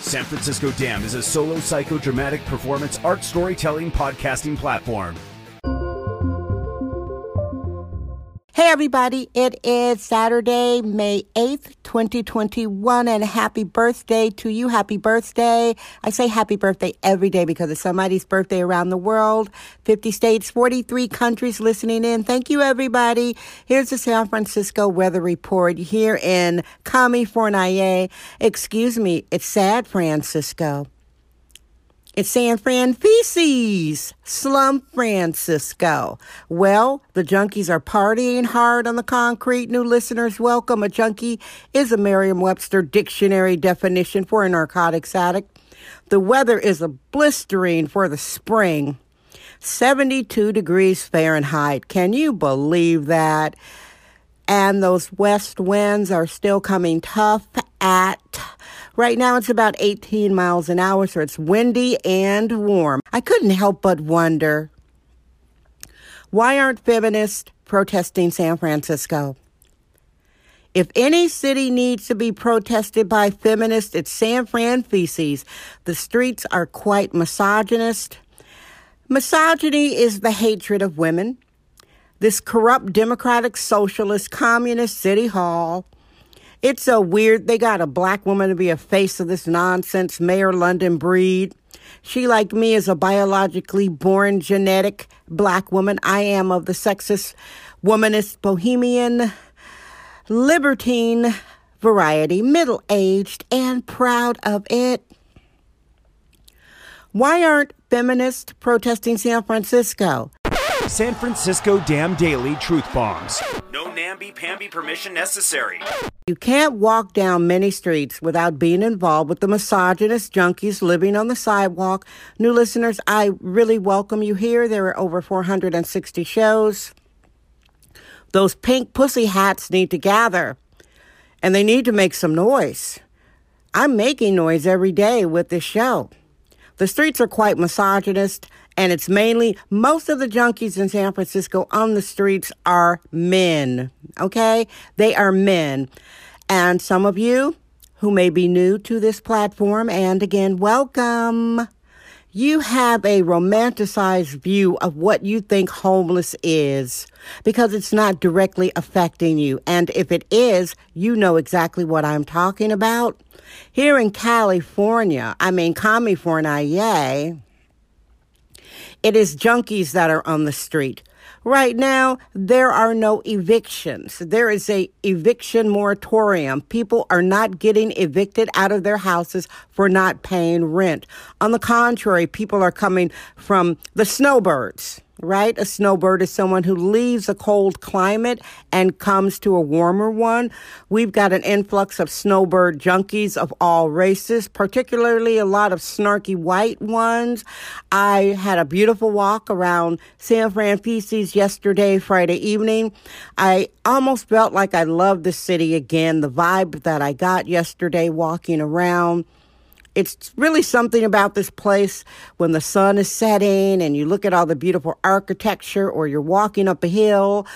San Francisco Dam is a solo psychodramatic performance art storytelling podcasting platform. Hey, everybody, it is Saturday, May 8th, 2021, and happy birthday to you. Happy birthday. I say happy birthday every day because it's somebody's birthday around the world. 50 states, 43 countries listening in. Thank you, everybody. Here's the San Francisco weather report here in California. Excuse me, it's Sad Francisco. It's San Fran slum Francisco. Well, the junkies are partying hard on the concrete. New listeners, welcome. A junkie is a Merriam Webster dictionary definition for a narcotics addict. The weather is a blistering for the spring. 72 degrees Fahrenheit. Can you believe that? And those west winds are still coming tough at Right now it's about 18 miles an hour, so it's windy and warm. I couldn't help but wonder why aren't feminists protesting San Francisco? If any city needs to be protested by feminists, it's San Fran feces. The streets are quite misogynist. Misogyny is the hatred of women. This corrupt democratic socialist communist city hall it's so weird. They got a black woman to be a face of this nonsense, Mayor London Breed. She, like me, is a biologically born genetic black woman. I am of the sexist, womanist, bohemian, libertine variety, middle aged, and proud of it. Why aren't feminists protesting San Francisco? San Francisco Dam Daily Truth Bombs. No namby-pamby permission necessary. You can't walk down many streets without being involved with the misogynist junkies living on the sidewalk. New listeners, I really welcome you here. There are over 460 shows. Those pink pussy hats need to gather and they need to make some noise. I'm making noise every day with this show. The streets are quite misogynist and it's mainly most of the junkies in San Francisco on the streets are men. Okay? They are men. And some of you who may be new to this platform, and again, welcome. You have a romanticized view of what you think homeless is because it's not directly affecting you. And if it is, you know exactly what I'm talking about. Here in California, I mean, California, yay it is junkies that are on the street. Right now, there are no evictions. There is a eviction moratorium. People are not getting evicted out of their houses for not paying rent. On the contrary, people are coming from the snowbirds right? A snowbird is someone who leaves a cold climate and comes to a warmer one. We've got an influx of snowbird junkies of all races, particularly a lot of snarky white ones. I had a beautiful walk around San Francisco yesterday, Friday evening. I almost felt like I loved the city again. The vibe that I got yesterday walking around it's really something about this place when the sun is setting and you look at all the beautiful architecture, or you're walking up a hill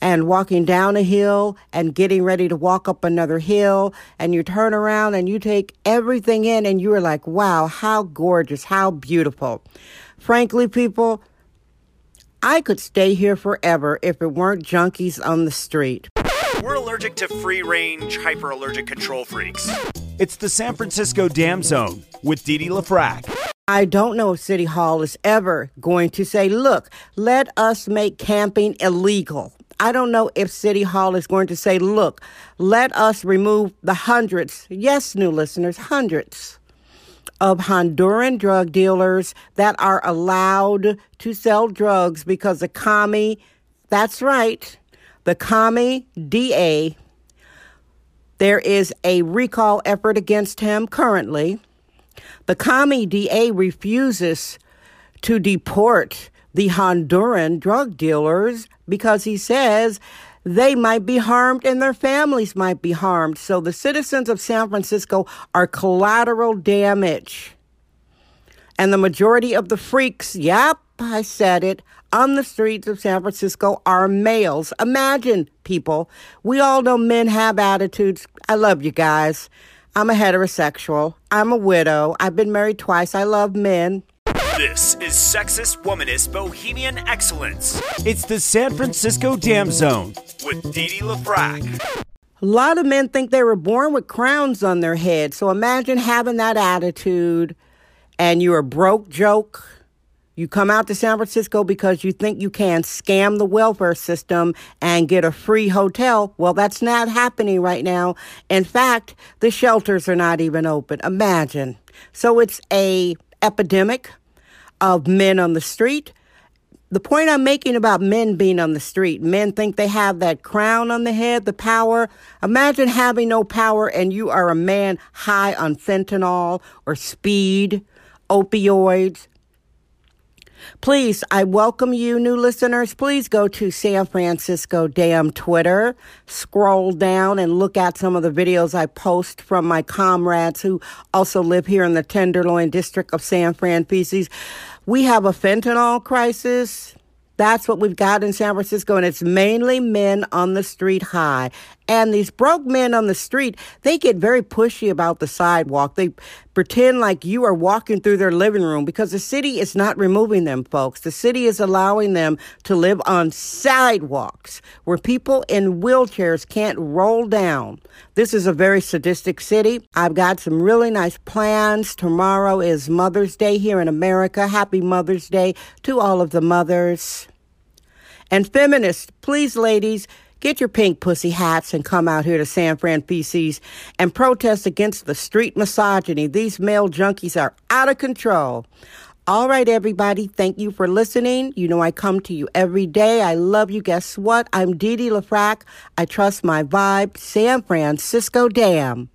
and walking down a hill and getting ready to walk up another hill, and you turn around and you take everything in, and you're like, wow, how gorgeous, how beautiful. Frankly, people, I could stay here forever if it weren't junkies on the street. We're allergic to free range, hyper allergic control freaks. It's the San Francisco Dam Zone with Didi LaFrac. I don't know if City Hall is ever going to say, look, let us make camping illegal. I don't know if City Hall is going to say, look, let us remove the hundreds, yes, new listeners, hundreds of Honduran drug dealers that are allowed to sell drugs because the commie, that's right, the commie DA there is a recall effort against him currently. The commie DA refuses to deport the Honduran drug dealers because he says they might be harmed and their families might be harmed. So the citizens of San Francisco are collateral damage. And the majority of the freaks, yep, I said it, on the streets of San Francisco are males. Imagine, people, we all know men have attitudes. I love you guys. I'm a heterosexual. I'm a widow. I've been married twice. I love men. This is Sexist Womanist Bohemian Excellence. It's the San Francisco Dam Zone with Dee Dee LaFrac. A lot of men think they were born with crowns on their head. So imagine having that attitude and you're a broke joke. You come out to San Francisco because you think you can scam the welfare system and get a free hotel. Well, that's not happening right now. In fact, the shelters are not even open. Imagine. So it's a epidemic of men on the street. The point I'm making about men being on the street, men think they have that crown on the head, the power. Imagine having no power and you are a man high on fentanyl or speed, opioids, Please, I welcome you, new listeners. Please go to San Francisco Dam Twitter, scroll down and look at some of the videos I post from my comrades who also live here in the Tenderloin district of San Fran Feces. We have a fentanyl crisis. That's what we've got in San Francisco, and it's mainly men on the street high. And these broke men on the street, they get very pushy about the sidewalk. They pretend like you are walking through their living room because the city is not removing them, folks. The city is allowing them to live on sidewalks where people in wheelchairs can't roll down. This is a very sadistic city. I've got some really nice plans. Tomorrow is Mother's Day here in America. Happy Mother's Day to all of the mothers. And feminists, please, ladies, Get your pink pussy hats and come out here to San Fran Feces and protest against the street misogyny. These male junkies are out of control. All right, everybody. Thank you for listening. You know I come to you every day. I love you. Guess what? I'm Dee Dee LaFrac. I trust my vibe. San Francisco Dam.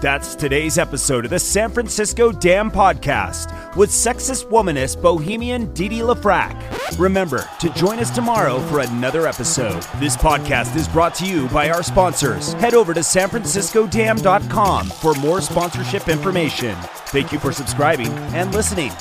That's today's episode of the San Francisco Dam Podcast with sexist womanist bohemian Dee Dee LaFrac. Remember to join us tomorrow for another episode. This podcast is brought to you by our sponsors. Head over to sanfranciscodam.com for more sponsorship information. Thank you for subscribing and listening.